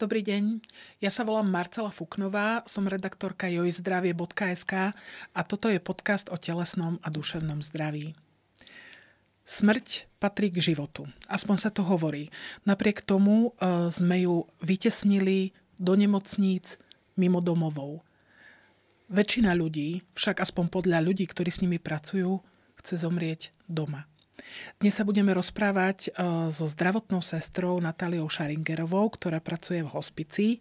Dobrý deň, ja sa volám Marcela Fuknová, som redaktorka jojzdravie.sk a toto je podcast o telesnom a duševnom zdraví. Smrť patrí k životu, aspoň sa to hovorí. Napriek tomu e, sme ju vytesnili do nemocníc mimo domovou. Väčšina ľudí, však aspoň podľa ľudí, ktorí s nimi pracujú, chce zomrieť doma. Dnes sa budeme rozprávať e, so zdravotnou sestrou Natáliou Šaringerovou, ktorá pracuje v hospici e,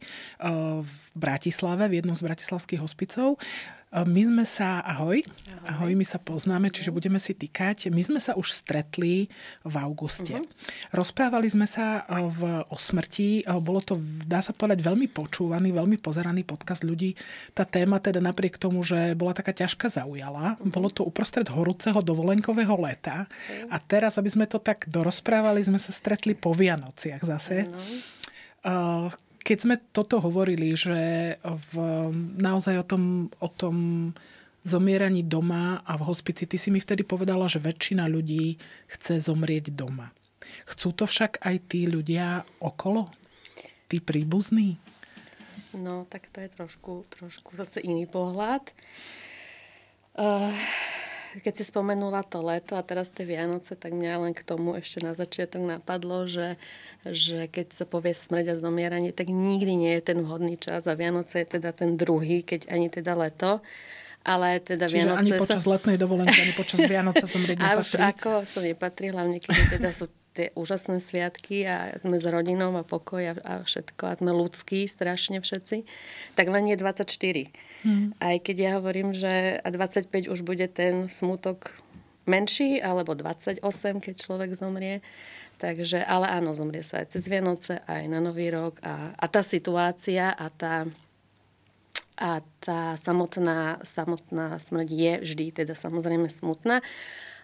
v Bratislave, v jednom z bratislavských hospicov. My sme sa, ahoj, ahoj, ahoj my sa poznáme, čiže budeme si týkať. My sme sa už stretli v auguste. Uh-huh. Rozprávali sme sa v, o smrti, bolo to, dá sa povedať, veľmi počúvaný, veľmi pozeraný podcast ľudí. Tá téma teda napriek tomu, že bola taká ťažká, zaujala. Uh-huh. Bolo to uprostred horúceho dovolenkového leta. Uh-huh. A teraz, aby sme to tak dorozprávali, sme sa stretli po Vianociach zase. Uh-huh. Keď sme toto hovorili, že v, naozaj o tom, o tom zomieraní doma a v hospici, ty si mi vtedy povedala, že väčšina ľudí chce zomrieť doma. Chcú to však aj tí ľudia okolo? Tí príbuzní? No, tak to je trošku, trošku zase iný pohľad. Uh, keď si spomenula to leto a teraz tie Vianoce, tak mňa len k tomu ešte na začiatok napadlo, že, že keď sa povie smrť a zomieranie, tak nikdy nie je ten vhodný čas a Vianoce je teda ten druhý, keď ani teda leto. Ale teda Čiže Vianoce ani počas sa... letnej dovolenky, ani počas Vianoce zomrieť nepatrí? A už ako som nepatrí, hlavne keď teda sú tie úžasné sviatky a sme s rodinou a pokoj a, a všetko a sme ľudskí strašne všetci, tak len je 24. Hmm. Aj keď ja hovorím, že a 25 už bude ten smutok menší, alebo 28, keď človek zomrie. Takže, ale áno, zomrie sa aj cez Vianoce, aj na Nový rok a, a tá situácia a tá a tá samotná, samotná smrť je vždy teda samozrejme smutná.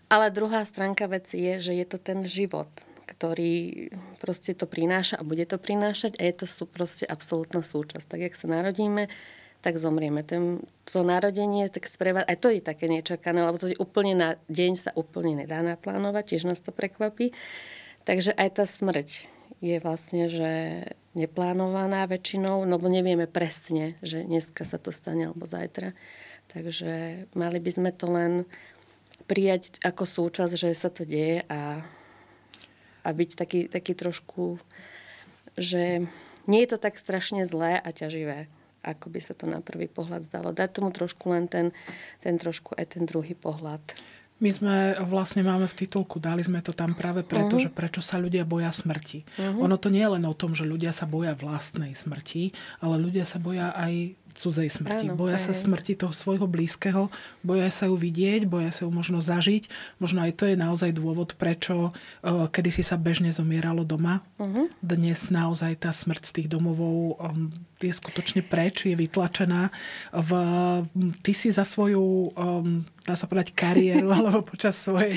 Ale druhá stránka veci je, že je to ten život, ktorý proste to prináša a bude to prinášať a je to sú proste absolútna súčasť. Tak, jak sa narodíme, tak zomrieme. Ten, to narodenie, tak spreva, aj to je také nečakané, lebo to je úplne na deň sa úplne nedá naplánovať, tiež nás to prekvapí. Takže aj tá smrť je vlastne, že neplánovaná väčšinou, lebo nevieme presne, že dneska sa to stane alebo zajtra. Takže mali by sme to len prijať ako súčasť, že sa to deje a, a byť taký, taký trošku, že nie je to tak strašne zlé a ťaživé, ako by sa to na prvý pohľad zdalo. Dať tomu trošku len ten, ten trošku aj ten druhý pohľad. My sme vlastne máme v titulku, dali sme to tam práve preto, uh-huh. že prečo sa ľudia boja smrti. Uh-huh. Ono to nie je len o tom, že ľudia sa boja vlastnej smrti, ale ľudia sa boja aj cudzej smrti. Áno, boja aj. sa smrti toho svojho blízkeho, boja sa ju vidieť, boja sa ju možno zažiť. Možno aj to je naozaj dôvod, prečo uh, kedysi sa bežne zomieralo doma. Uh-huh. Dnes naozaj tá smrť z tých domovov um, je skutočne preč, je vytlačená. V, ty si za svoju um, dá sa povedať, kariéru alebo počas svojej,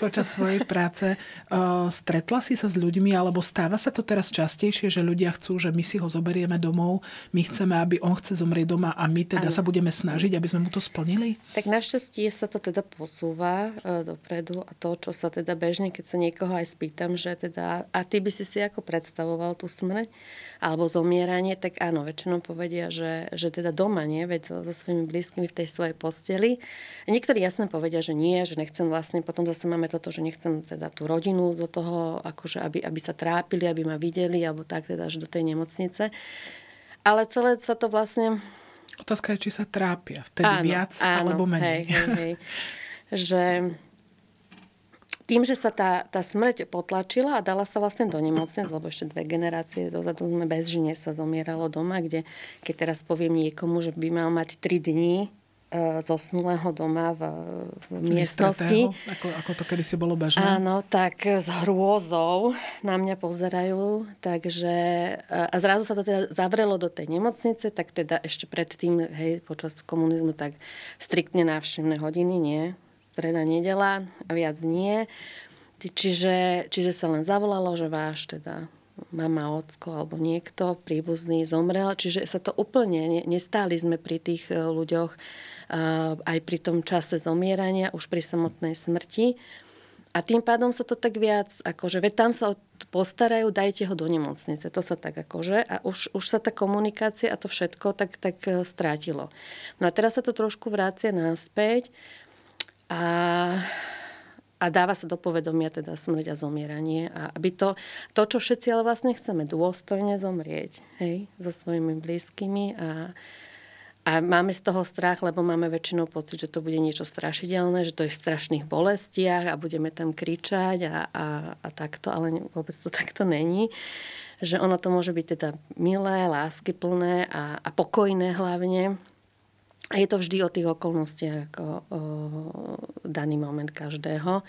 počas svojej práce. Uh, stretla si sa s ľuďmi, alebo stáva sa to teraz častejšie, že ľudia chcú, že my si ho zoberieme domov, my chceme, aby on chce zomrieť doma a my teda ano. sa budeme snažiť, aby sme mu to splnili? Tak našťastie sa to teda posúva uh, dopredu a to, čo sa teda bežne, keď sa niekoho aj spýtam, že teda, a ty by si si ako predstavoval tú smrť alebo zomieranie, tak áno, väčšinou povedia, že, že teda doma, nie, veď so, so svojimi blízkymi v tej svojej posteli. Niek- Niektorí jasne povedia, že nie, že nechcem vlastne, potom zase máme toto, že nechcem teda tú rodinu do toho, akože aby, aby sa trápili, aby ma videli, alebo tak teda až do tej nemocnice. Ale celé sa to vlastne... Otázka je, či sa trápia vtedy áno, viac áno, alebo menej. Hej, hej, hej. že tým, že sa tá, tá smrť potlačila a dala sa vlastne do nemocnic, lebo ešte dve generácie dozadu sme bez žine sa zomieralo doma, kde keď teraz poviem niekomu, že by mal mať 3 dní E, zosnulého doma v, v miestnosti. Ako, ako to kedysi bolo bežné. Áno, tak s hrôzou na mňa pozerajú. Takže, e, a zrazu sa to teda zavrelo do tej nemocnice, tak teda ešte predtým, hej, počas komunizmu, tak striktne návštevné hodiny, nie. Streda, nedela a viac nie. Čiže, čiže sa len zavolalo, že váš teda mama, ocko alebo niekto príbuzný zomrel. Čiže sa to úplne, nestáli sme pri tých e, ľuďoch aj pri tom čase zomierania, už pri samotnej smrti. A tým pádom sa to tak viac, akože, veď tam sa postarajú, dajte ho do nemocnice. To sa tak akože, a už, už sa tá komunikácia a to všetko tak, tak e, strátilo. No a teraz sa to trošku vrácia naspäť a, a dáva sa do povedomia teda smrť a zomieranie. A aby to, to, čo všetci ale vlastne chceme, dôstojne zomrieť, hej, so svojimi blízkymi a, a máme z toho strach, lebo máme väčšinou pocit, že to bude niečo strašidelné, že to je v strašných bolestiach a budeme tam kričať a, a, a takto, ale vôbec to takto není. Že ono to môže byť teda milé, láskyplné a, a pokojné hlavne. A je to vždy o tých okolnostiach ako o daný moment každého.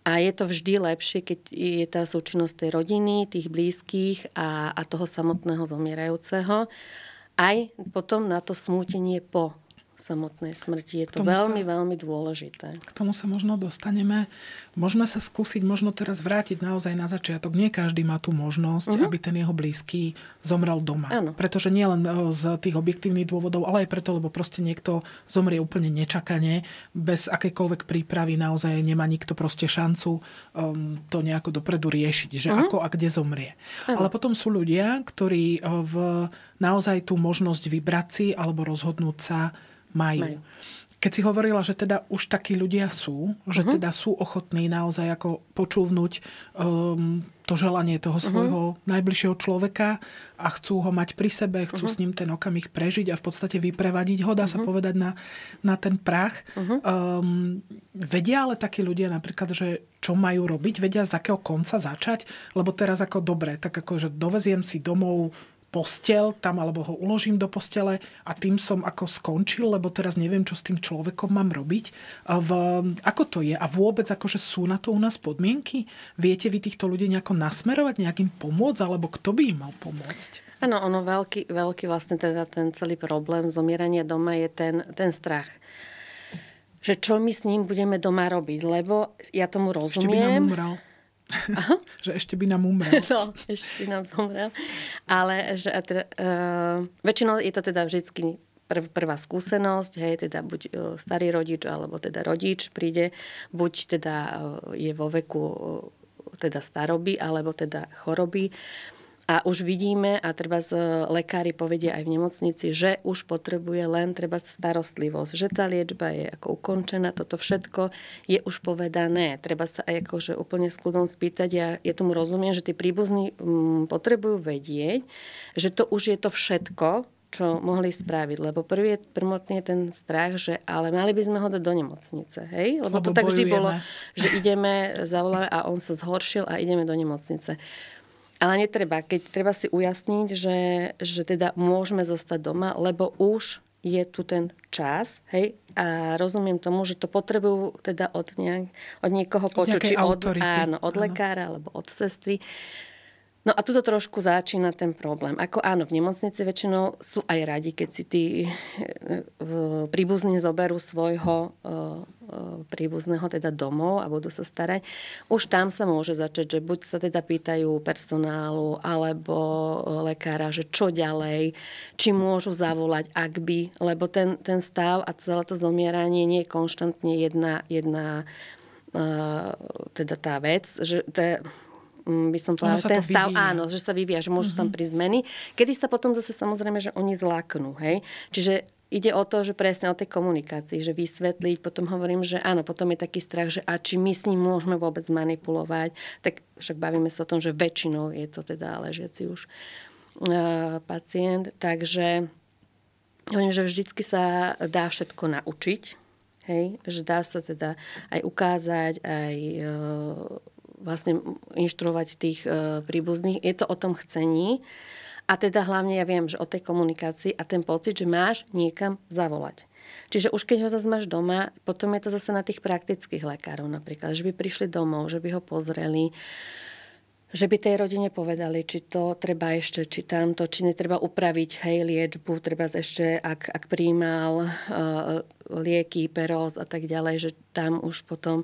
A je to vždy lepšie, keď je tá súčinnosť tej rodiny, tých blízkych a, a toho samotného zomierajúceho aj potom na to smútenie po samotnej smrti. Je to veľmi, sa, veľmi dôležité. K tomu sa možno dostaneme. Môžeme sa skúsiť možno teraz vrátiť naozaj na začiatok. Nie každý má tú možnosť, uh-huh. aby ten jeho blízky zomrel doma. Ano. Pretože nie len e, z tých objektívnych dôvodov, ale aj preto, lebo proste niekto zomrie úplne nečakane, bez akejkoľvek prípravy naozaj nemá nikto proste šancu um, to nejako dopredu riešiť, že uh-huh. ako a kde zomrie. Ano. Ale potom sú ľudia, ktorí e, v naozaj tú možnosť vybrať si alebo rozhodnúť sa majú. majú. Keď si hovorila, že teda už takí ľudia sú, že uh-huh. teda sú ochotní naozaj ako počúvnuť um, to želanie toho mhm. svojho uh-huh. najbližšieho človeka a chcú ho mať pri sebe, chcú uh-huh. s ním ten okamih prežiť a v podstate vyprevadiť ho, dá uh-huh. sa povedať, na, na ten prach. Uh-huh. Um, vedia ale takí ľudia napríklad, že čo majú robiť, vedia z akého konca začať, lebo teraz ako dobre, tak ako, že doveziem si domov postel tam, alebo ho uložím do postele a tým som ako skončil, lebo teraz neviem, čo s tým človekom mám robiť. V, ako to je? A vôbec akože sú na to u nás podmienky? Viete vy týchto ľudí nejako nasmerovať, nejakým pomôcť, alebo kto by im mal pomôcť? Áno, ono veľký, veľký vlastne teda ten celý problém zomierania doma je ten, ten strach že čo my s ním budeme doma robiť, lebo ja tomu rozumiem. Ešte by nám umrel. Aha. že ešte by nám umrel. No, ešte by nám zomrel. Ale že, teda, uh, väčšinou je to teda vždy prv, prvá skúsenosť, hej, teda buď uh, starý rodič, alebo teda rodič príde, buď teda uh, je vo veku uh, teda staroby, alebo teda choroby. A už vidíme, a treba z lekári povedia aj v nemocnici, že už potrebuje len treba starostlivosť, že tá liečba je ako ukončená, toto všetko je už povedané. Treba sa aj akože úplne s kľudom spýtať, ja, ja tomu rozumiem, že tí príbuzní m, mm, potrebujú vedieť, že to už je to všetko, čo mohli spraviť. Lebo prvý je prvotný je ten strach, že ale mali by sme ho dať do nemocnice. Hej? Lebo, Lebo to tak bojujeme. vždy bolo, že ideme, zavoláme a on sa zhoršil a ideme do nemocnice. Ale netreba, keď treba si ujasniť, že, že teda môžeme zostať doma, lebo už je tu ten čas, hej, a rozumiem tomu, že to potrebujú teda od, nejak, od niekoho počuť, či od, áno, od áno. lekára alebo od sestry, No a tuto trošku začína ten problém. Ako áno, v nemocnici väčšinou sú aj radi, keď si tí e, príbuzní zoberú svojho e, e, príbuzného teda domov a budú sa starať. Už tam sa môže začať, že buď sa teda pýtajú personálu alebo lekára, že čo ďalej, či môžu zavolať, ak by, lebo ten, ten stav a celé to zomieranie nie je konštantne jedna, jedna teda tá vec, že Mm, by som povedala, ten stav, vyvíja. áno, že sa vyvíja, že môžu uh-huh. tam mhm. prísť zmeny. Kedy sa potom zase samozrejme, že oni zláknú, hej. Čiže ide o to, že presne o tej komunikácii, že vysvetliť, potom hovorím, že áno, potom je taký strach, že a či my s ním môžeme vôbec manipulovať, tak však bavíme sa o tom, že väčšinou je to teda ležiaci už uh, pacient, takže hovorím, že vždycky sa dá všetko naučiť, hej, že dá sa teda aj ukázať, aj uh, vlastne inštruovať tých e, príbuzných. Je to o tom chcení a teda hlavne ja viem, že o tej komunikácii a ten pocit, že máš niekam zavolať. Čiže už keď ho zase máš doma, potom je to zase na tých praktických lekárov napríklad, že by prišli domov, že by ho pozreli, že by tej rodine povedali, či to treba ešte, či tamto, či netreba upraviť, hej, liečbu, treba ešte, ak, ak príjmal uh, lieky, peros a tak ďalej, že tam už potom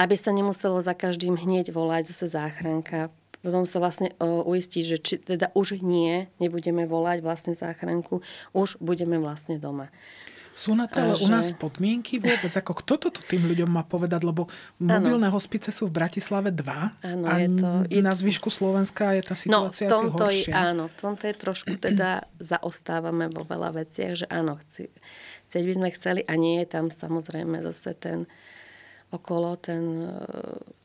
aby sa nemuselo za každým hneď volať zase záchranka. Potom sa vlastne uistiť, že či teda už nie, nebudeme volať vlastne záchranku, už budeme vlastne doma. Sú na to ale že... u nás podmienky vôbec? Ako kto to tým ľuďom má povedať? Lebo mobilné ano. hospice sú v Bratislave dva ano, a je to, je na zvyšku Slovenska je tá no, situácia no, asi horšia. Je, áno, v tomto je trošku teda zaostávame vo veľa veciach, že áno, chci, chcieť by sme chceli a nie je tam samozrejme zase ten okolo ten,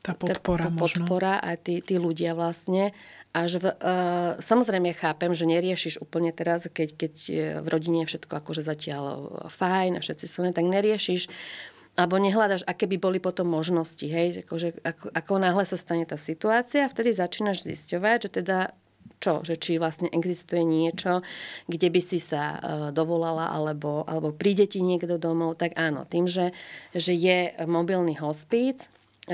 tá podpora, tá podpora a tí, tí ľudia vlastne. Až v, uh, samozrejme chápem, že neriešiš úplne teraz, keď, keď v rodine je všetko akože zatiaľ fajn a všetci sú tak neriešiš alebo nehľadaš, aké by boli potom možnosti. Hej? Akože, ako, ako náhle sa stane tá situácia, vtedy začínaš zisťovať, že teda čo, že či vlastne existuje niečo, kde by si sa uh, dovolala alebo, alebo príde ti niekto domov, tak áno, tým, že, že je mobilný hospíc,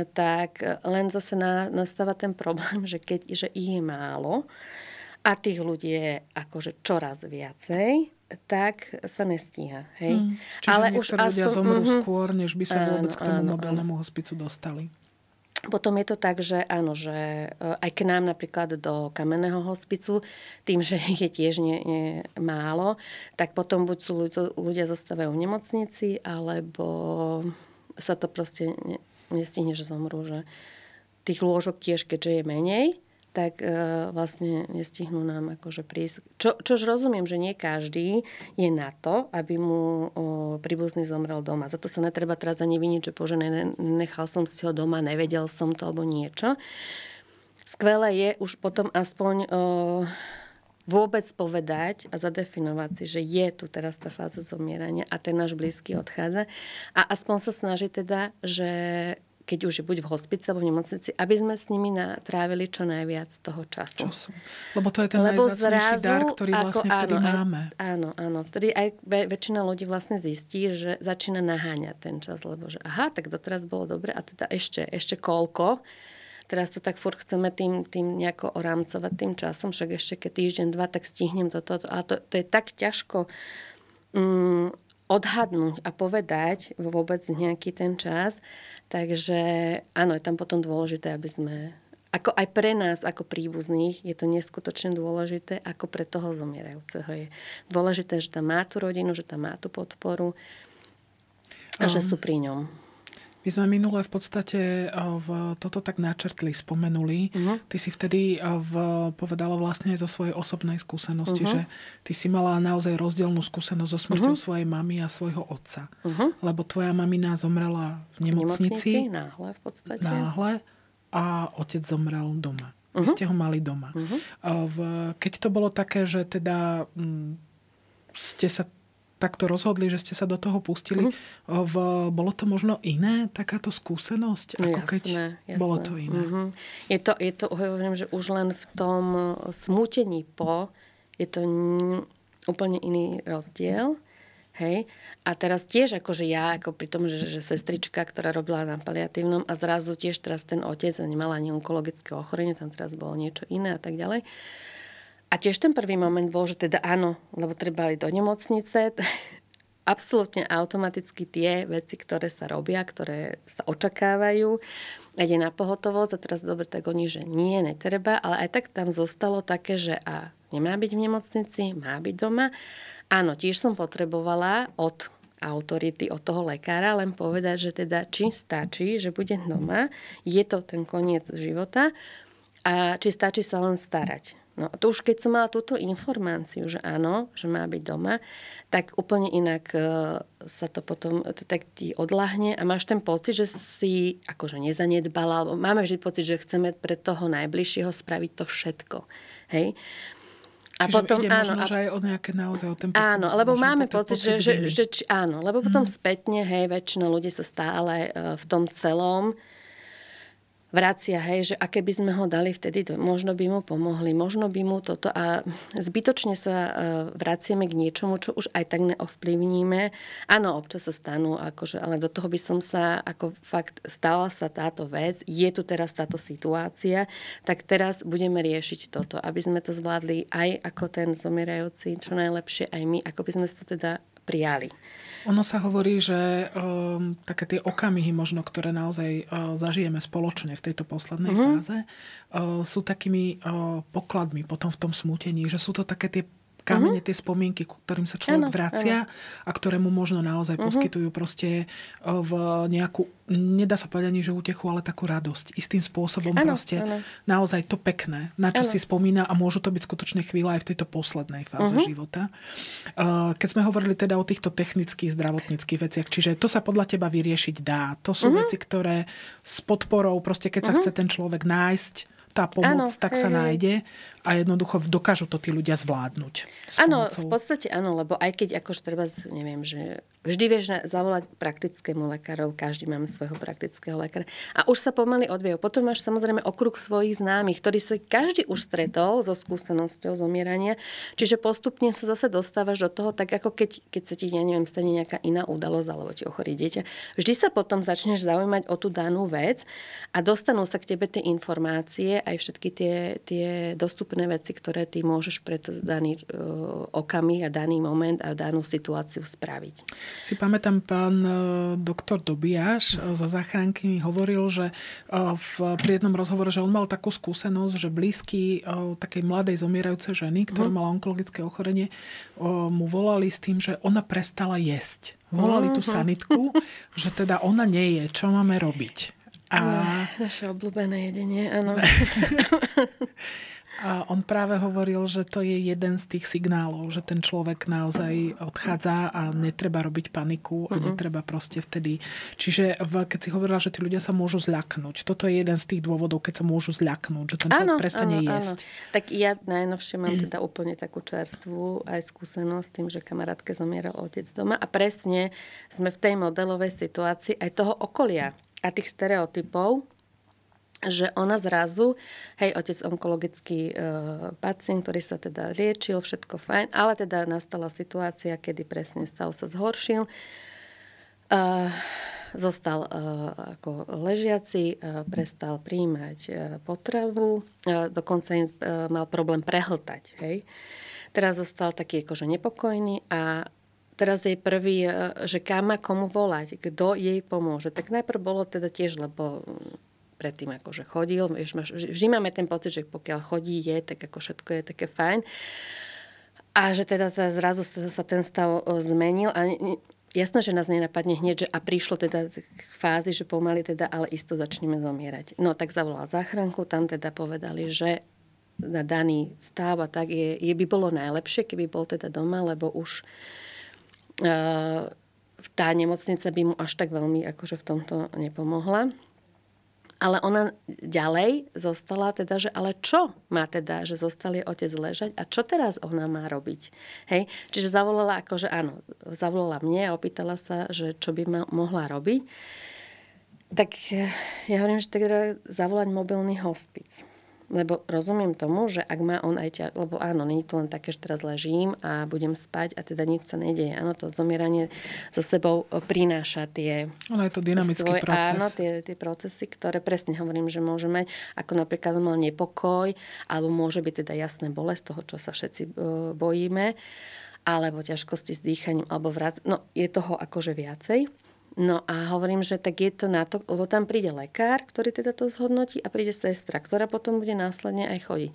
tak len zase na, nastáva ten problém, že keď že ich je málo a tých ľudí je akože čoraz viacej, tak sa nestíha. Hej? Hmm. Čiže Ale už ľudia aspoň, zomrú mm-hmm. skôr, než by sa áno, vôbec k tomu áno, mobilnému áno. hospicu dostali. Potom je to tak, že áno, že e, aj k nám napríklad do kamenného hospicu, tým, že je tiež nie, nie málo, tak potom buď sú ľudia, zostávajú v nemocnici, alebo sa to proste nestihne, že zomrú. Že tých lôžok tiež, keďže je menej, tak e, vlastne nestihnú nám akože prísť. Čo, čož rozumiem, že nie každý je na to, aby mu o, príbuzný zomrel doma. Za to sa netreba teraz ani viniť, že bože, nechal som si ho doma, nevedel som to alebo niečo. Skvelé je už potom aspoň o, vôbec povedať a zadefinovať si, že je tu teraz tá fáza zomierania a ten náš blízky odchádza. A aspoň sa snaží teda, že keď už je buď v hospici alebo v nemocnici, aby sme s nimi trávili čo najviac toho času. Času. Lebo to je ten Lebo najzácnejší dar, ktorý ako, vlastne vtedy áno, máme. Aj, áno, áno. Vtedy aj väčšina ľudí vlastne zistí, že začína naháňať ten čas, lebo že aha, tak doteraz bolo dobre a teda ešte, ešte koľko. Teraz to tak furt chceme tým, tým nejako orámcovať tým časom, však ešte keď týždeň, dva, tak stihnem toto. To, a to, to je tak ťažko mm, odhadnúť a povedať vôbec nejaký ten čas, Takže áno, je tam potom dôležité, aby sme ako aj pre nás, ako príbuzných, je to neskutočne dôležité, ako pre toho zomierajúceho. Je dôležité, že tam má tú rodinu, že tam má tú podporu a že sú pri ňom. My sme minule v podstate v, toto tak načrtli, spomenuli. Uh-huh. Ty si vtedy v, povedala vlastne zo svojej osobnej skúsenosti, uh-huh. že ty si mala naozaj rozdielnú skúsenosť so smrťou uh-huh. svojej mamy a svojho otca. Uh-huh. Lebo tvoja mamina zomrela v nemocnici. V nemocnici, náhle v podstate. Náhle a otec zomrel doma. Uh-huh. Vy ste ho mali doma. Uh-huh. V, keď to bolo také, že teda m, ste sa takto rozhodli, že ste sa do toho pustili. Mm-hmm. V, bolo to možno iné, takáto skúsenosť, ako jasné, keď jasné. bolo to iné? Mm-hmm. Je to, je to, hovorím, že už len v tom smútení po je to úplne iný rozdiel. Hej. A teraz tiež akože ja, ako pri tom, že, že sestrička, ktorá robila na paliatívnom a zrazu tiež teraz ten otec nemala ani onkologické ochorenie, tam teraz bolo niečo iné a tak ďalej. A tiež ten prvý moment bol, že teda áno, lebo treba ísť do nemocnice. Absolútne automaticky tie veci, ktoré sa robia, ktoré sa očakávajú, ide na pohotovosť a teraz dobre, tak oni, že nie, netreba, ale aj tak tam zostalo také, že a nemá byť v nemocnici, má byť doma. Áno, tiež som potrebovala od autority, od toho lekára len povedať, že teda či stačí, že bude doma, je to ten koniec života a či stačí sa len starať. No a to už keď som mala túto informáciu, že áno, že má byť doma, tak úplne inak e, sa to potom tak ti odlahne a máš ten pocit, že si akože nezanedbala, alebo máme vždy pocit, že chceme pre toho najbližšieho spraviť to všetko. Hej? A Čiže potom, ide áno, možno, že aj o nejaké naozaj o ten pocit. Áno, lebo máme pocit, pocit, že, že, že, či, áno, lebo potom hmm. spätne, hej, väčšina ľudí sa stále uh, v tom celom vracia, hej, že aké by sme ho dali vtedy, možno by mu pomohli, možno by mu toto a zbytočne sa uh, vraciame k niečomu, čo už aj tak neovplyvníme. Áno, občas sa stanú, akože, ale do toho by som sa, ako fakt stala sa táto vec, je tu teraz táto situácia, tak teraz budeme riešiť toto, aby sme to zvládli aj ako ten zomierajúci, čo najlepšie aj my, ako by sme to teda prijali. Ono sa hovorí, že um, také tie okamihy možno, ktoré naozaj uh, zažijeme spoločne v tejto poslednej uh-huh. fáze, uh, sú takými uh, pokladmi potom v tom smútení, že sú to také tie kamene, uh-huh. tie spomienky, ku ktorým sa človek ano, vracia ano. a ktoré mu možno naozaj uh-huh. poskytujú proste v nejakú, nedá sa povedať ani, že útechu, ale takú radosť. Istým spôsobom ano, proste ano. naozaj to pekné, na čo ano. si spomína a môžu to byť skutočne chvíle aj v tejto poslednej fáze uh-huh. života. Keď sme hovorili teda o týchto technických, zdravotníckých veciach, čiže to sa podľa teba vyriešiť dá. To sú uh-huh. veci, ktoré s podporou, proste keď uh-huh. sa chce ten človek nájsť, tá pomoc, ano, tak hej, sa nájde a jednoducho dokážu to tí ľudia zvládnuť. Áno, v podstate áno, lebo aj keď akože treba, neviem, že vždy vieš zavolať praktickému lekárov, každý máme svojho praktického lekára. A už sa pomaly odviejú. Potom máš samozrejme okruh svojich známych, ktorý sa každý už stretol so skúsenosťou zomierania. Čiže postupne sa zase dostávaš do toho, tak ako keď, keď sa ti, ja neviem, stane nejaká iná udalosť alebo ti ochorí dieťa. Vždy sa potom začneš zaujímať o tú danú vec a dostanú sa k tebe tie informácie, aj všetky tie, tie dostupné veci, ktoré ty môžeš pre daný uh, okamih a daný moment a danú situáciu spraviť. Si pamätám, pán e, doktor Dobiaš e, zo záchranky mi hovoril, že e, v, pri jednom rozhovore, že on mal takú skúsenosť, že blízky takej mladej zomierajúcej ženy, ktorá mhm. mala onkologické ochorenie, mu volali s tým, že ona prestala jesť. Volali tú mhm. sanitku, že teda ona nie je, čo máme robiť. A... Naše obľúbené jedenie, áno. A on práve hovoril, že to je jeden z tých signálov, že ten človek naozaj odchádza a netreba robiť paniku a uh-huh. netreba proste vtedy. Čiže keď si hovorila, že tí ľudia sa môžu zľaknúť, toto je jeden z tých dôvodov, keď sa môžu zľaknúť, že ten človek áno, prestane áno, jesť. Áno. Tak ja najnovšie mám teda úplne takú čerstvú aj skúsenosť s tým, že kamarátke zomieral otec doma a presne sme v tej modelovej situácii aj toho okolia a tých stereotypov, že ona zrazu, hej, otec onkologický e, pacient, ktorý sa teda liečil, všetko fajn, ale teda nastala situácia, kedy presne stav sa zhoršil. E, zostal e, ako ležiaci, e, prestal príjmať e, potravu, e, dokonca im e, mal problém prehltať, hej. Teraz zostal taký akože nepokojný a teraz jej prvý, e, že kam má komu volať, kto jej pomôže. Tak najprv bolo teda tiež, lebo predtým akože chodil. Vždy máme ten pocit, že pokiaľ chodí, je, tak ako všetko je také fajn. A že teda zrazu sa ten stav zmenil a jasné, že nás nenapadne hneď, že a prišlo teda k fázi, že pomaly teda, ale isto začneme zomierať. No tak zavolal záchranku, tam teda povedali, že na daný stav a tak je, je by bolo najlepšie, keby bol teda doma, lebo už uh, tá nemocnica by mu až tak veľmi akože v tomto nepomohla. Ale ona ďalej zostala teda, že ale čo má teda, že zostali otec ležať a čo teraz ona má robiť? Hej? Čiže zavolala akože áno, zavolala mne a opýtala sa, že čo by ma mohla robiť. Tak ja hovorím, že teda zavolať mobilný hospic. Lebo rozumiem tomu, že ak má on aj ťa, lebo áno, nie je to len také, že teraz ležím a budem spať a teda nič sa nedeje. Áno, to zomieranie so sebou prináša tie... Ono je to dynamický svoj, proces. Áno, tie, tie procesy, ktoré presne hovorím, že môžeme, ako napríklad mal nepokoj, alebo môže byť teda jasné bolesť toho, čo sa všetci bojíme, alebo ťažkosti s dýchaním, alebo vrác. No, je toho akože viacej. No a hovorím, že tak je to na to, lebo tam príde lekár, ktorý teda to zhodnotí a príde sestra, ktorá potom bude následne aj chodiť.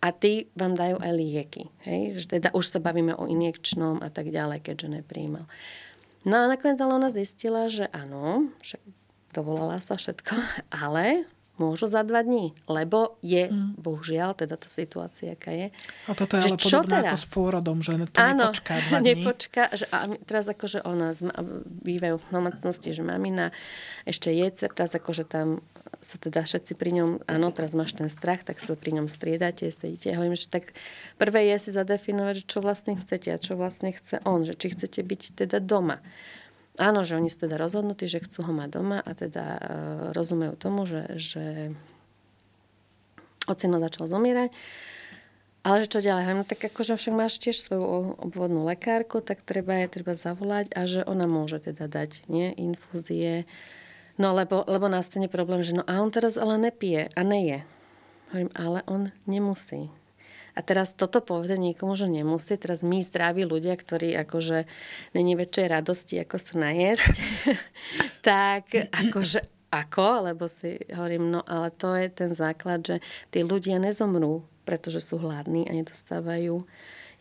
A tí vám dajú aj lieky. Hej? Že teda už sa bavíme o injekčnom a tak ďalej, keďže nepríjmal. No a nakoniec ale ona zistila, že áno, však dovolala sa všetko, ale môžu za dva dní, lebo je, mm. bohužiaľ, teda tá situácia, aká je. A toto je že ale podobné ako s pôrodom, že to Áno, nepočká dva dní. nepočká, že a teraz akože ona, bývajú v domácnosti, že mamina ešte je teraz akože tam sa teda všetci pri ňom, áno, teraz máš ten strach, tak sa pri ňom striedate, sedíte. Ja hovorím, že tak prvé je si zadefinovať, že čo vlastne chcete a čo vlastne chce on, že či chcete byť teda doma áno, že oni sú teda rozhodnutí, že chcú ho mať doma a teda e, rozumejú tomu, že, že ocino začal zomierať. Ale že čo ďalej? No tak akože však máš tiež svoju obvodnú lekárku, tak treba je treba zavolať a že ona môže teda dať nie, infúzie. No lebo, lebo nastane problém, že no a on teraz ale nepije a neje. Hovorím, ale on nemusí. A teraz toto povedať niekomu, že nemusí. Teraz my zdraví ľudia, ktorí akože není väčšej radosti, ako sa najesť, tak akože ako, lebo si hovorím, no ale to je ten základ, že tí ľudia nezomrú, pretože sú hladní a nedostávajú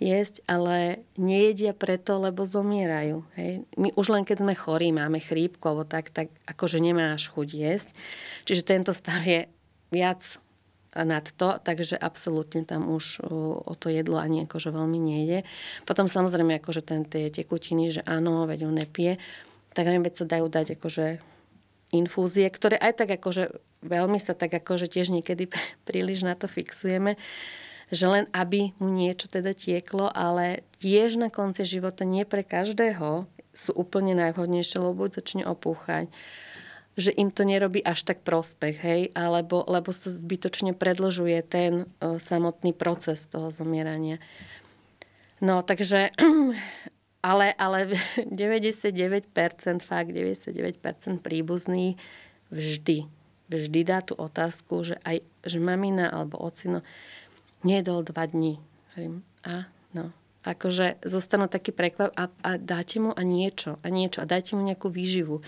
jesť, ale nejedia preto, lebo zomierajú. Hej. My už len keď sme chorí, máme chrípku alebo tak, tak akože nemáš chuť jesť. Čiže tento stav je viac nad to, takže absolútne tam už o to jedlo ani akože veľmi nejde. Potom samozrejme akože ten, tie tekutiny, že áno, veď on nepije, tak aj veď sa dajú dať akože infúzie, ktoré aj tak akože veľmi sa tak akože tiež niekedy príliš na to fixujeme, že len aby mu niečo teda tieklo, ale tiež na konci života nie pre každého sú úplne najvhodnejšie, lebo začne opúchať že im to nerobí až tak prospech, hej, alebo, lebo sa zbytočne predlžuje ten o, samotný proces toho zomierania. No, takže, ale, ale 99%, fakt 99% príbuzných vždy, vždy dá tú otázku, že aj, že mamina alebo ocino nejedol dva dní. A, no, akože zostanú taký prekvap a, a dáte mu a niečo, a niečo, a dajte mu nejakú výživu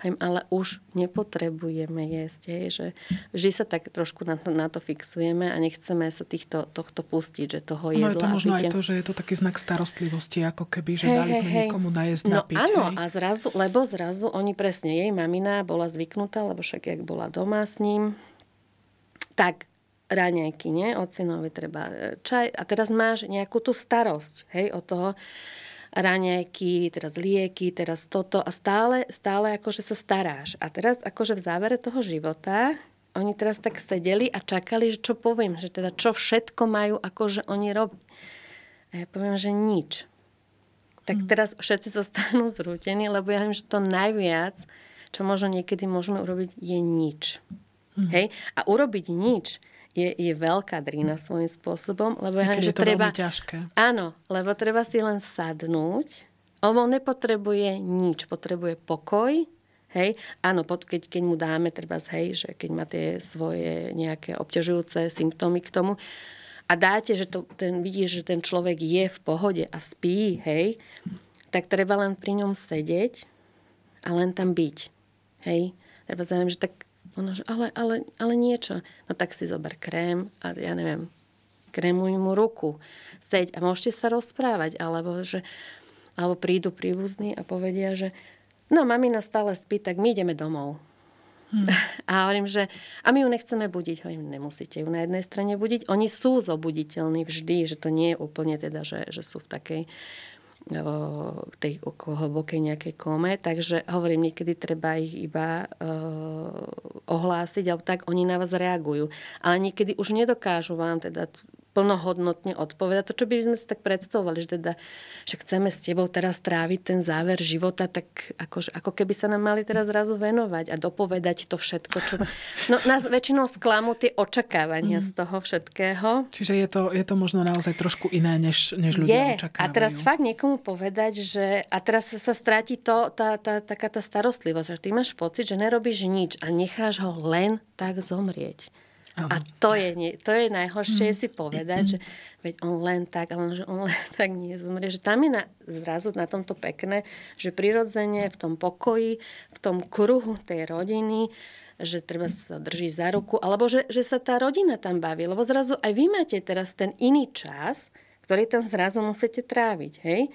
ale už nepotrebujeme jesť. Hej, že vždy sa tak trošku na to, na to fixujeme a nechceme sa týchto, tohto pustiť, že toho jedla. No je to možno aj to, že je to taký znak starostlivosti, ako keby, že hej, dali sme hej, niekomu najesť, no, napiť. Áno, hej. a zrazu, lebo zrazu oni presne, jej mamina bola zvyknutá, lebo však jak bola doma s ním, tak raňajky, nie? Ocinovi treba e, čaj. A teraz máš nejakú tú starosť, hej, od toho, raňajky, teraz lieky, teraz toto a stále, stále akože sa staráš. A teraz akože v závere toho života oni teraz tak sedeli a čakali, že čo poviem, že teda čo všetko majú akože oni robiť. A ja poviem, že nič. Tak mm. teraz všetci zostanú zrútení, lebo ja viem, že to najviac, čo možno niekedy môžeme urobiť, je nič. Mm. Hej? A urobiť nič je, je veľká drina svojím spôsobom, lebo ja že to treba... ťažké. Áno, lebo treba si len sadnúť. On nepotrebuje nič, potrebuje pokoj, Hej, áno, pod, keď, keď mu dáme, treba hej, že keď má tie svoje nejaké obťažujúce symptómy k tomu a dáte, že to, ten, vidíš, že ten človek je v pohode a spí, hej, tak treba len pri ňom sedieť a len tam byť. Hej, treba zaujímať, že tak ona, že ale, ale, ale niečo. No tak si zober krém a ja neviem, krémuj mu ruku. Seď a môžete sa rozprávať. Alebo, že, alebo prídu príbuzní a povedia, že no mamina stále spí, tak my ideme domov. Hmm. A hovorím, že a my ju nechceme budiť. Hovorím, nemusíte ju na jednej strane budiť. Oni sú zobuditeľní vždy, že to nie je úplne teda, že, že sú v takej tej hlbokej nejakej kome, takže hovorím, niekedy treba ich iba ohlásiť, alebo tak oni na vás reagujú. Ale niekedy už nedokážu vám teda plnohodnotne odpovedať. To, čo by sme si tak predstavovali, že teda, že chceme s tebou teraz tráviť ten záver života, tak ako, ako keby sa nám mali teraz zrazu venovať a dopovedať to všetko, čo... No nás väčšinou sklamú tie očakávania mm. z toho všetkého. Čiže je to, je to možno naozaj trošku iné, než, než ľudia je. očakávajú. A teraz fakt niekomu povedať, že... A teraz sa stráti to, tá, tá, taká tá starostlivosť, že ty máš pocit, že nerobíš nič a necháš ho len tak zomrieť. A to je, to je najhoršie mm. si povedať, že veď on len tak, ale že on len tak nezomrie. Že tam je na, zrazu na tomto pekné, že prirodzene v tom pokoji, v tom kruhu tej rodiny, že treba sa drží za ruku, alebo že, že sa tá rodina tam baví. Lebo zrazu aj vy máte teraz ten iný čas, ktorý tam zrazu musíte tráviť, hej?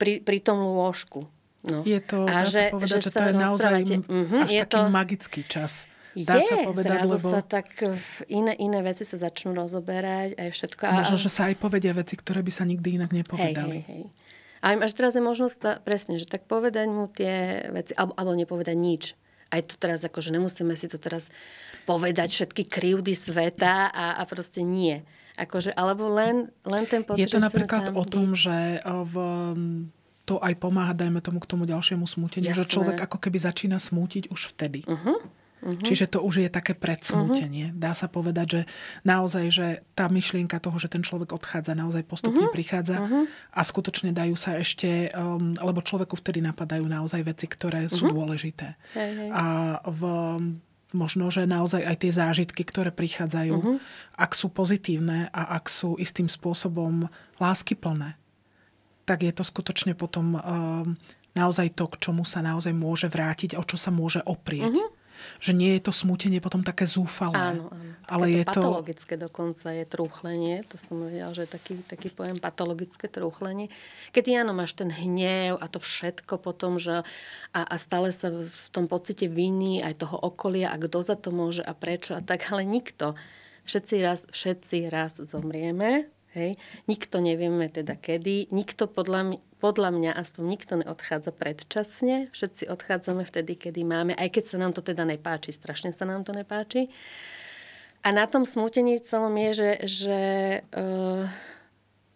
Pri, pri tom lôžku. No. Je to, a dá že, sa povedať, že, že to je naozaj uh-huh, až je taký to... magický čas. Dá je, sa povedať, zrazu lebo... sa tak iné, iné veci sa začnú rozoberať aj všetko. A možno, že sa aj povedia veci, ktoré by sa nikdy inak nepovedali. Hej, hej, hej. A až teraz je možnosť, presne, že tak povedať mu tie veci, alebo, alebo nepovedať nič. Aj to teraz, akože nemusíme si to teraz povedať všetky krivdy sveta a, a proste nie. Akože, alebo len, len ten pocit, Je to napríklad o tom, byť. že v to aj pomáha, dajme tomu, k tomu ďalšiemu smúteniu, Jasné. že človek ako keby začína smútiť už vtedy. Uh-huh. Uh-huh. Čiže to už je také predsmútenie. Uh-huh. Dá sa povedať, že naozaj, že tá myšlienka toho, že ten človek odchádza, naozaj postupne uh-huh. prichádza uh-huh. a skutočne dajú sa ešte, um, lebo človeku vtedy napadajú naozaj veci, ktoré uh-huh. sú dôležité. Hej, hej. A v možno, že naozaj aj tie zážitky, ktoré prichádzajú, uh-huh. ak sú pozitívne a ak sú istým spôsobom láskyplné, tak je to skutočne potom um, naozaj to, k čomu sa naozaj môže vrátiť, o čo sa môže oprieť. Uh-huh Že nie je to smútenie potom také zúfalé. Áno, áno. Ale je, je to... Patologické dokonca je trúchlenie. To som vedela, že je taký, taký pojem patologické trúchlenie. Keď áno, máš ten hnev a to všetko potom, že a, a stále sa v tom pocite viny aj toho okolia a kto za to môže a prečo a tak, ale nikto. Všetci raz, všetci raz zomrieme, hej. Nikto nevieme teda kedy, nikto podľa mňa podľa mňa aspoň nikto neodchádza predčasne. Všetci odchádzame vtedy, kedy máme, aj keď sa nám to teda nepáči, strašne sa nám to nepáči. A na tom smutení celom je, že, že uh,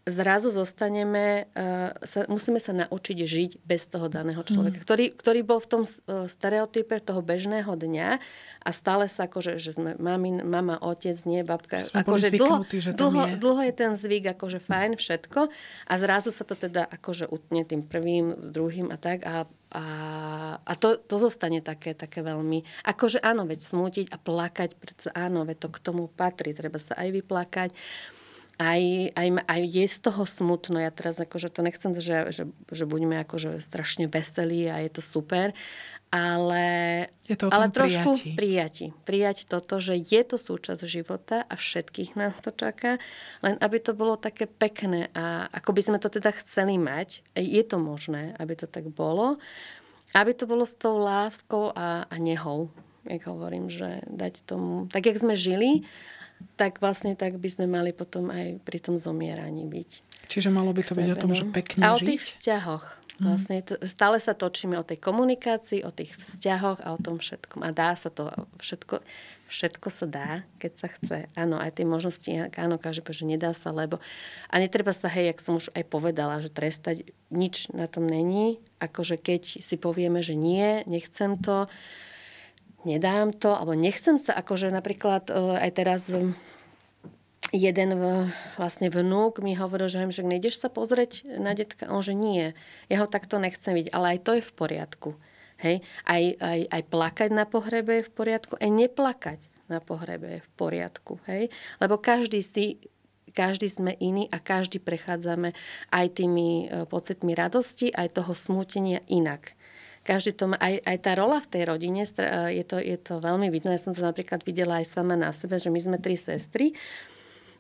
zrazu zostaneme, uh, sa, musíme sa naučiť žiť bez toho daného človeka, mm. ktorý, ktorý bol v tom uh, stereotype toho bežného dňa a stále sa akože, že sme mami, mama, otec, nie, babka. Sme akože dlho, že dlho, je. dlho je ten zvyk, akože fajn, všetko. A zrazu sa to teda akože utne tým prvým, druhým a tak. A, a, a to, to zostane také, také veľmi... Akože áno, veď smútiť a plakať, predsa áno, veď to k tomu patrí. Treba sa aj vyplakať aj, aj, aj je z toho smutno. Ja teraz akože to nechcem, že, že, že buďme akože strašne veselí a je to super, ale, je to ale trošku prijati. prijati. Prijať toto, že je to súčasť života a všetkých nás to čaká, len aby to bolo také pekné a ako by sme to teda chceli mať, je to možné, aby to tak bolo, aby to bolo s tou láskou a, a nehou, jak hovorím, že dať tomu, tak jak sme žili, tak vlastne tak by sme mali potom aj pri tom zomieraní byť. Čiže malo by to byť o tom, že pekne A o žiť? tých vzťahoch. Vlastne to, stále sa točíme o tej komunikácii, o tých vzťahoch a o tom všetkom. A dá sa to všetko, všetko sa dá, keď sa chce. Áno, aj tie možnosti, áno, každý povie, že nedá sa, lebo... A netreba sa, hej, jak som už aj povedala, že trestať nič na tom není. Akože keď si povieme, že nie, nechcem to, nedám to, alebo nechcem sa, akože napríklad e, aj teraz jeden vlastne vnúk mi hovoril, že, že nejdeš sa pozrieť na detka? On, že nie. Ja ho takto nechcem vidieť, ale aj to je v poriadku. Hej? Aj, aj, aj plakať na pohrebe je v poriadku, aj neplakať na pohrebe je v poriadku. Hej? Lebo každý si každý sme iný a každý prechádzame aj tými e, pocitmi radosti, aj toho smútenia inak. Každý to má, aj, aj tá rola v tej rodine, e, je to, je to veľmi vidno. Ja som to napríklad videla aj sama na sebe, že my sme tri sestry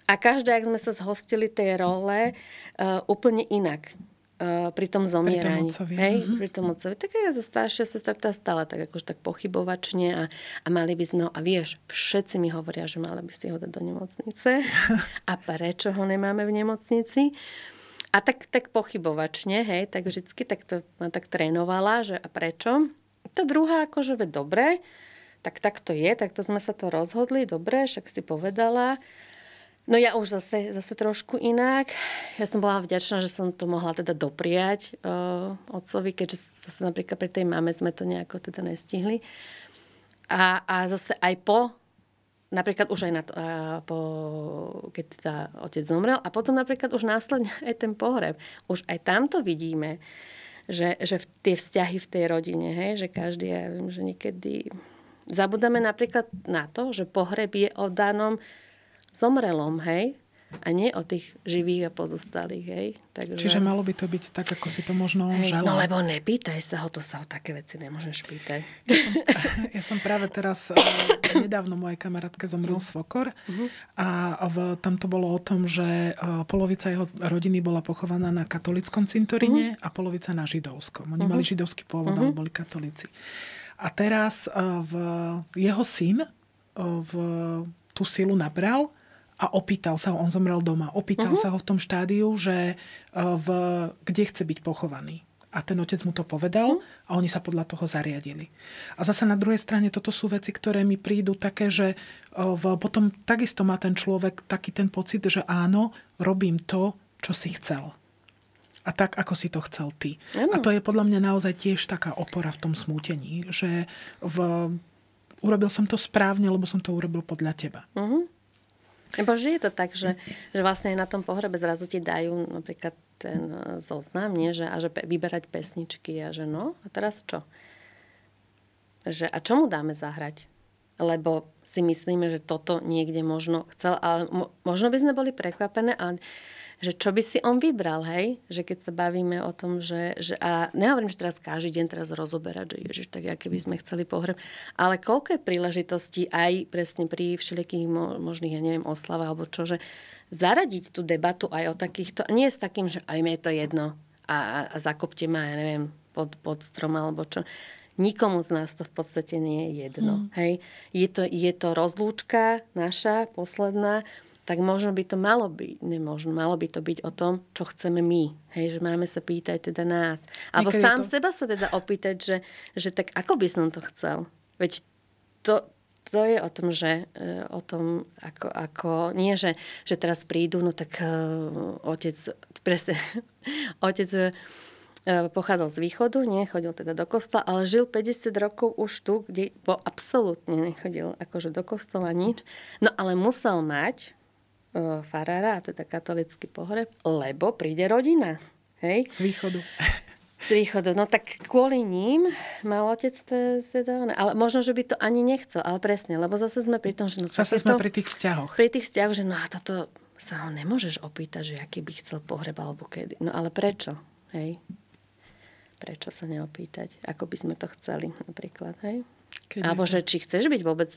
a každá, ak sme sa zhostili tej role, uh, úplne inak uh, pri tom zomieraní. Pri tom otcovi. Hej, mm-hmm. pri tom otcovi. Tak ja staršia sestra tá stále tak akože tak pochybovačne a, a mali by sme ho, a vieš, všetci mi hovoria, že mali by si ho dať do nemocnice. a prečo ho nemáme v nemocnici? A tak, tak pochybovačne, hej, tak vždycky tak to ma tak trénovala, že a prečo? Tá druhá akože, ve dobre, tak tak to je, tak to sme sa to rozhodli, dobre, však si povedala. No ja už zase, zase trošku inak. Ja som bola vďačná, že som to mohla teda dopriať uh, otcovi, keďže zase napríklad pri tej mame sme to nejako teda nestihli. A, a zase aj po, napríklad už aj na uh, po, keď teda otec zomrel a potom napríklad už následne aj ten pohreb. Už aj tamto vidíme, že, že v tie vzťahy v tej rodine, hej, že každý, ja viem, že niekedy zabudáme napríklad na to, že pohreb je o danom zomrelom, hej? A nie o tých živých a pozostalých, hej? Takže... Čiže malo by to byť tak, ako si to možno on želal. No lebo nepýtaj sa ho, to sa o také veci nemôžeš pýtať. Ja som, ja som práve teraz, eh, nedávno mojej kamarátke zomrel mhm. svokor uh-huh. a v, tam to bolo o tom, že eh, polovica jeho rodiny bola pochovaná na katolickom cintoríne uh-huh. a polovica na židovskom. Oni uh-huh. mali židovský pôvod, uh-huh. ale boli katolíci. A teraz eh, v jeho syn v tú silu nabral a opýtal sa ho, on zomrel doma, opýtal uh-huh. sa ho v tom štádiu, že e, v, kde chce byť pochovaný. A ten otec mu to povedal uh-huh. a oni sa podľa toho zariadili. A zase na druhej strane toto sú veci, ktoré mi prídu také, že e, v, potom takisto má ten človek taký ten pocit, že áno, robím to, čo si chcel. A tak, ako si to chcel ty. Uh-huh. A to je podľa mňa naozaj tiež taká opora v tom smútení, že v, urobil som to správne, lebo som to urobil podľa teba. Uh-huh. Lebo je to tak, že, že vlastne na tom pohrebe zrazu ti dajú napríklad ten e, zoznam, nie? Že, a že vyberať pesničky a že no, a teraz čo? Že, a čo mu dáme zahrať? Lebo si myslíme, že toto niekde možno chcel, ale mo, možno by sme boli prekvapené, ale že čo by si on vybral, hej? Že keď sa bavíme o tom, že, že a nehovorím, že teraz každý deň teraz rozoberať, že ježiš, tak aké by sme chceli pohreb, ale koľko je príležitostí aj presne pri všelijakých možných, ja neviem, oslavách alebo čo, že zaradiť tú debatu aj o takýchto, nie s takým, že aj mi je to jedno a, a zakopte ma, ja neviem, pod, pod strom alebo čo. Nikomu z nás to v podstate nie je jedno. Hmm. Hej? Je, to, je to rozlúčka naša, posledná, tak možno by to malo byť, nemožno, malo by to byť o tom, čo chceme my. Hej, že máme sa pýtať teda nás. Alebo Niekedy sám to... seba sa teda opýtať, že, že tak ako by som to chcel. Veď to, to je o tom, že e, o tom, ako, ako nie, že, že teraz prídu, no tak uh, otec, presne, otec uh, pochádzal z východu, nie, chodil teda do kostola, ale žil 50 rokov už tu, kde bo absolútne nechodil akože do kostola nič. No ale musel mať farára, a teda katolický pohreb, lebo príde rodina. Hej? Z východu. Z východu. No tak kvôli ním mal otec teda... Ale možno, že by to ani nechcel, ale presne, lebo zase sme pri tom, že... No, zase sme to, pri tých vzťahoch. Pri tých vzťahoch, že no a toto sa ho nemôžeš opýtať, že aký by chcel pohreb alebo kedy. No ale prečo? Hej? Prečo sa neopýtať? Ako by sme to chceli napríklad, hej? Keď alebo že či chceš byť vôbec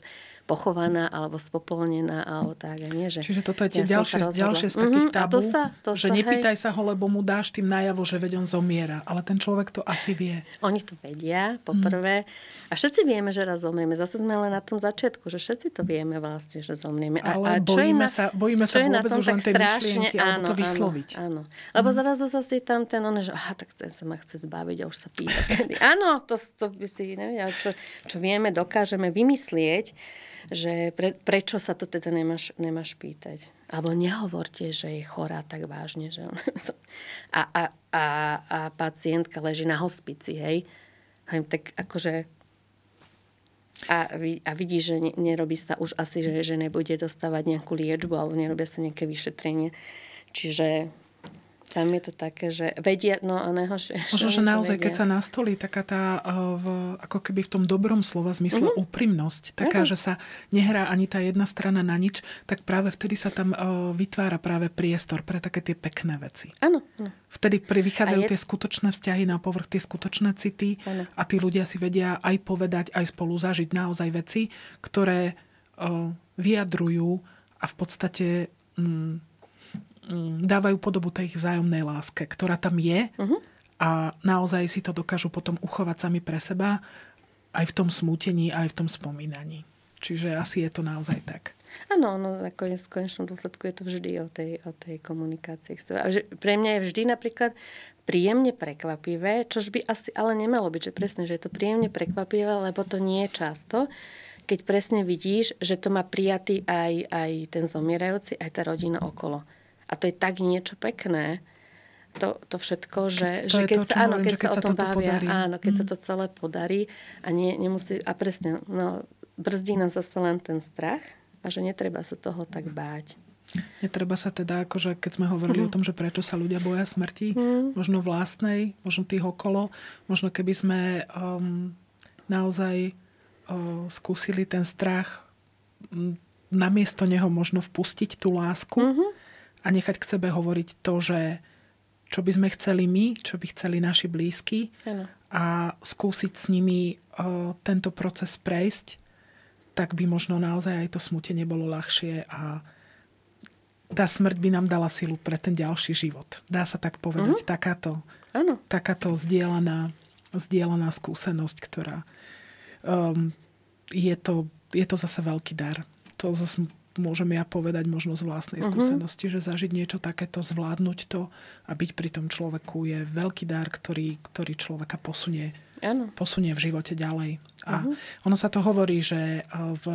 pochovaná alebo spopolnená alebo tak. A nie, že Čiže toto je tie ja ďalšie, ďalšie z takých mm-hmm, tabú, to sa, to že sa, nepýtaj hej. sa ho, lebo mu dáš tým najavo, že veď on zomiera. Ale ten človek to asi vie. Oni to vedia, poprvé. Mm. A všetci vieme, že raz zomrieme. Zase sme len na tom začiatku, že všetci to vieme vlastne, že zomrieme. A, Ale a čo bojíme, na, sa, bojíme sa vôbec už len tej myšlienky, áno, alebo to vysloviť. Áno, áno. Lebo mm. zrazu zase tam ten, on, že aha, tak ten sa ma chce zbaviť a už sa pýta. áno, to, to by si nevedel, čo, čo vieme, dokážeme vymyslieť že pre, prečo sa to teda nemáš, nemáš pýtať. Alebo nehovorte, že je chorá tak vážne. Že a, a, a, a pacientka leží na hospici, hej. hej tak akože a, a vidí, že ne, nerobí sa už asi, že, že nebude dostávať nejakú liečbu alebo nerobia sa nejaké vyšetrenie. Čiže tam je to také, že vedia, no a najhoršie. Možno, že naozaj, vedia. keď sa nastolí taká tá, eh, v, ako keby v tom dobrom slova zmysle mm-hmm. úprimnosť, taká, mm-hmm. že sa nehrá ani tá jedna strana na nič, tak práve vtedy sa tam uh, vytvára práve priestor pre také tie pekné veci. Áno. Vtedy vychádzajú je... tie skutočné vzťahy na povrch, tie skutočné city ano. a tí ľudia si vedia aj povedať, aj spolu zažiť naozaj veci, ktoré uh, vyjadrujú a v podstate... Mm, dávajú podobu tej vzájomnej láske, ktorá tam je uh-huh. a naozaj si to dokážu potom uchovať sami pre seba aj v tom smútení, aj v tom spomínaní. Čiže asi je to naozaj tak. Áno, no, nakoniec v konečnom dôsledku je to vždy o tej, o tej komunikácii. A že pre mňa je vždy napríklad príjemne prekvapivé, čož by asi ale nemalo byť, že presne, že je to príjemne prekvapivé, lebo to nie je často, keď presne vidíš, že to má prijatý aj, aj ten zomierajúci, aj tá rodina okolo. A to je tak niečo pekné, to, to všetko, že, keď, že keď, to, sa, áno, keď, že keď sa o tom bavia, podarí. áno, keď mm. sa to celé podarí a, nie, nemusí, a presne, no, brzdí nás zase len ten strach a že netreba sa toho tak báť. Netreba sa teda, akože keď sme hovorili mm. o tom, že prečo sa ľudia boja smrti, mm. možno vlastnej, možno tých okolo, možno keby sme um, naozaj uh, skúsili ten strach um, namiesto neho možno vpustiť tú lásku, mm-hmm a nechať k sebe hovoriť to, že čo by sme chceli my, čo by chceli naši blízky ano. a skúsiť s nimi uh, tento proces prejsť, tak by možno naozaj aj to smutenie bolo ľahšie a tá smrť by nám dala silu pre ten ďalší život. Dá sa tak povedať. Uh-huh. Takáto, ano. takáto zdieľaná, zdieľaná skúsenosť, ktorá um, je, to, je to zase veľký dar. To zase môžem ja povedať možno z vlastnej uh-huh. skúsenosti, že zažiť niečo takéto, zvládnuť to a byť pri tom človeku je veľký dar, ktorý, ktorý človeka posunie, ano. posunie v živote ďalej. A uh-huh. ono sa to hovorí, že eh, v,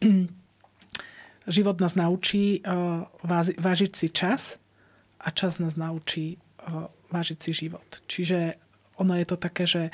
život nás naučí eh, vážiť si čas a čas nás naučí eh, vážiť si život. Čiže ono je to také, že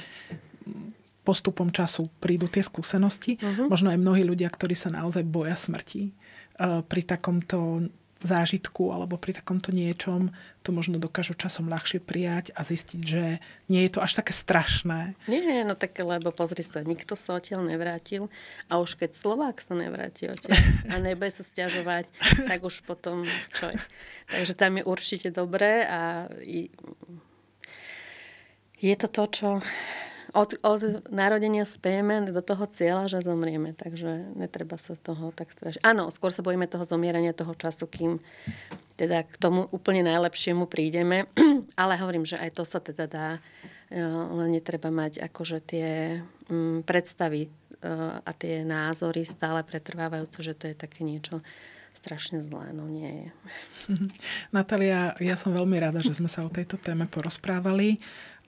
postupom času prídu tie skúsenosti. Uh-huh. Možno aj mnohí ľudia, ktorí sa naozaj boja smrti, pri takomto zážitku alebo pri takomto niečom to možno dokážu časom ľahšie prijať a zistiť, že nie je to až také strašné. Nie, no tak lebo pozri sa, nikto sa odtiaľ nevrátil a už keď Slovák sa nevráti odtiaľ a nebude sa stiažovať, tak už potom čo je. Takže tam je určite dobré a je to to, čo od, od narodenia spejeme do toho cieľa, že zomrieme. Takže netreba sa toho tak strašiť. Áno, skôr sa bojíme toho zomierania toho času, kým teda k tomu úplne najlepšiemu prídeme. Ale hovorím, že aj to sa teda dá, e, len netreba mať akože tie mm, predstavy e, a tie názory stále pretrvávajúce, že to je také niečo strašne zlé, no nie je. Natália, ja som veľmi rada, že sme sa o tejto téme porozprávali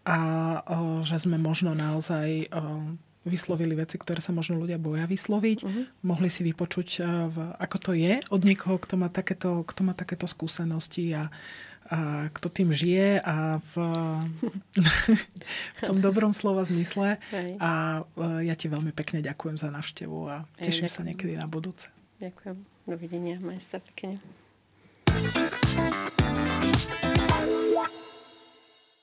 a o, že sme možno naozaj o, vyslovili veci, ktoré sa možno ľudia boja vysloviť. Uh-huh. Mohli si vypočuť, v, ako to je od niekoho, kto má takéto, kto má takéto skúsenosti a, a kto tým žije a v, v tom dobrom slova zmysle. A ja ti veľmi pekne ďakujem za návštevu a teším Hej, sa niekedy na budúce. Ďakujem. Dovidenia. Maj sa pekne.